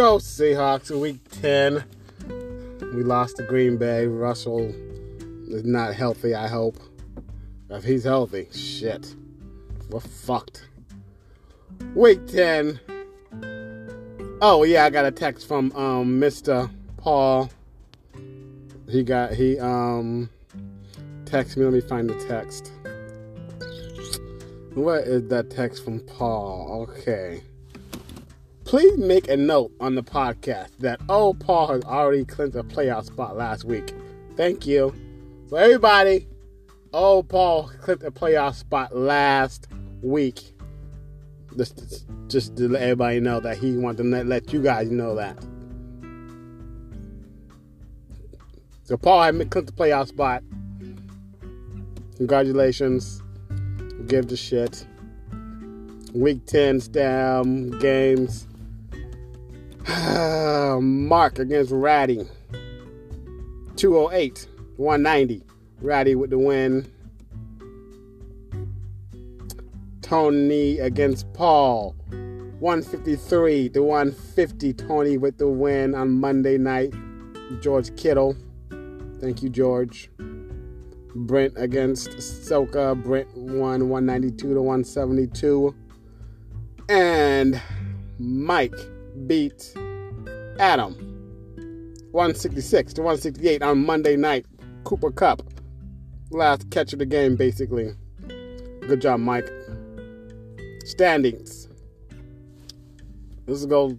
Go Seahawks, week 10. We lost to Green Bay. Russell is not healthy, I hope. If he's healthy, shit. We're fucked. Week 10. Oh, yeah, I got a text from um, Mr. Paul. He got, he, um, texted me. Let me find the text. What is that text from Paul? Okay. Please make a note on the podcast that oh Paul has already clinched a playoff spot last week. Thank you. So everybody, oh Paul clinched a playoff spot last week. Just, just to let everybody know that he wanted to let, you guys know that. So Paul had clinched the playoff spot. Congratulations. Give the shit. Week 10 stem games. Mark against Ratty. 208, 190. Ratty with the win. Tony against Paul. 153 to 150. Tony with the win on Monday night. George Kittle. Thank you, George. Brent against Soka. Brent won 192 to 172. And Mike beat Adam 166 to 168 on Monday night. Cooper Kupp, Last catch of the game, basically. Good job, Mike. Standings. Let's go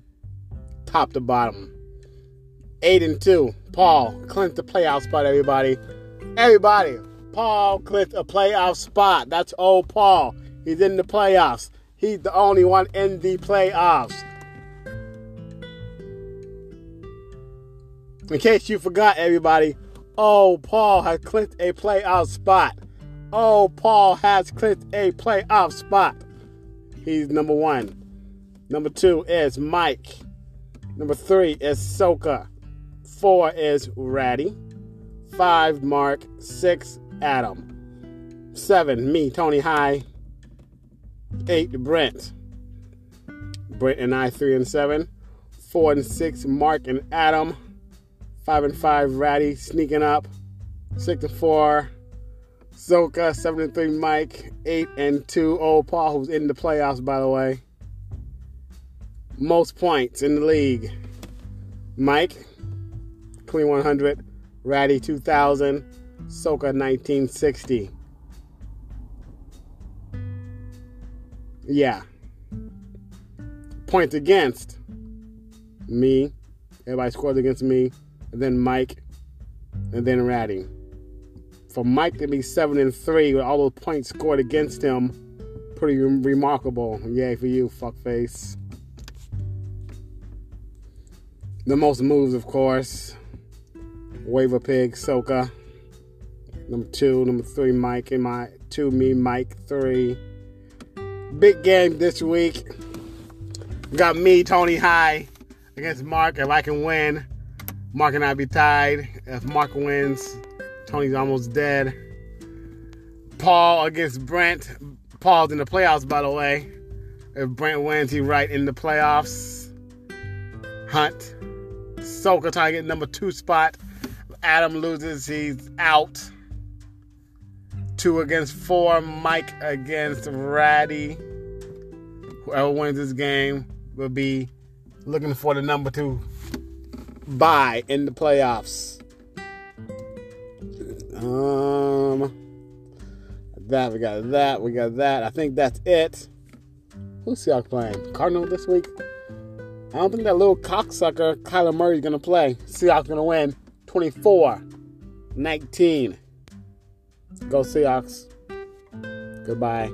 top to bottom. 8 and 2. Paul clinched the playoff spot, everybody. Everybody, Paul clinched a playoff spot. That's old Paul. He's in the playoffs. He's the only one in the playoffs. In case you forgot, everybody, oh, Paul has clinched a playoff spot. Oh, Paul has clinched a playoff spot. He's number one. Number two is Mike. Number three is Soka. Four is Ratty. Five, Mark. Six, Adam. Seven, me, Tony High. Eight, Brent. Brent and I, three and seven. Four and six, Mark and Adam. Five and five, Ratty sneaking up. Six and four, Soka. Seven and three, Mike. Eight and two, Old Paul, who's in the playoffs, by the way. Most points in the league. Mike, 2100. Ratty 2000, Soka 1960. Yeah. Points against me. Everybody scores against me. And then Mike. And then Ratty. For Mike to be 7 and 3 with all those points scored against him, pretty remarkable. Yay for you, fuckface. The most moves, of course. Waiver Pig, Soka. Number two, number three, Mike, and my two, me, Mike, three. Big game this week. We got me, Tony High, against Mark. If I can win, Mark and I be tied. If Mark wins, Tony's almost dead. Paul against Brent. Paul's in the playoffs, by the way. If Brent wins, he right in the playoffs. Hunt. Soka trying to get number two spot. Adam loses, he's out. Two against four. Mike against Ratty. Whoever wins this game will be looking for the number two bye in the playoffs. Um, that we got that we got that. I think that's it. Who's Seahawks playing? Cardinal this week. I don't think that little cocksucker Kyler Murray's gonna play. Seahawks gonna win. 24 19. Go Seahawks. Goodbye.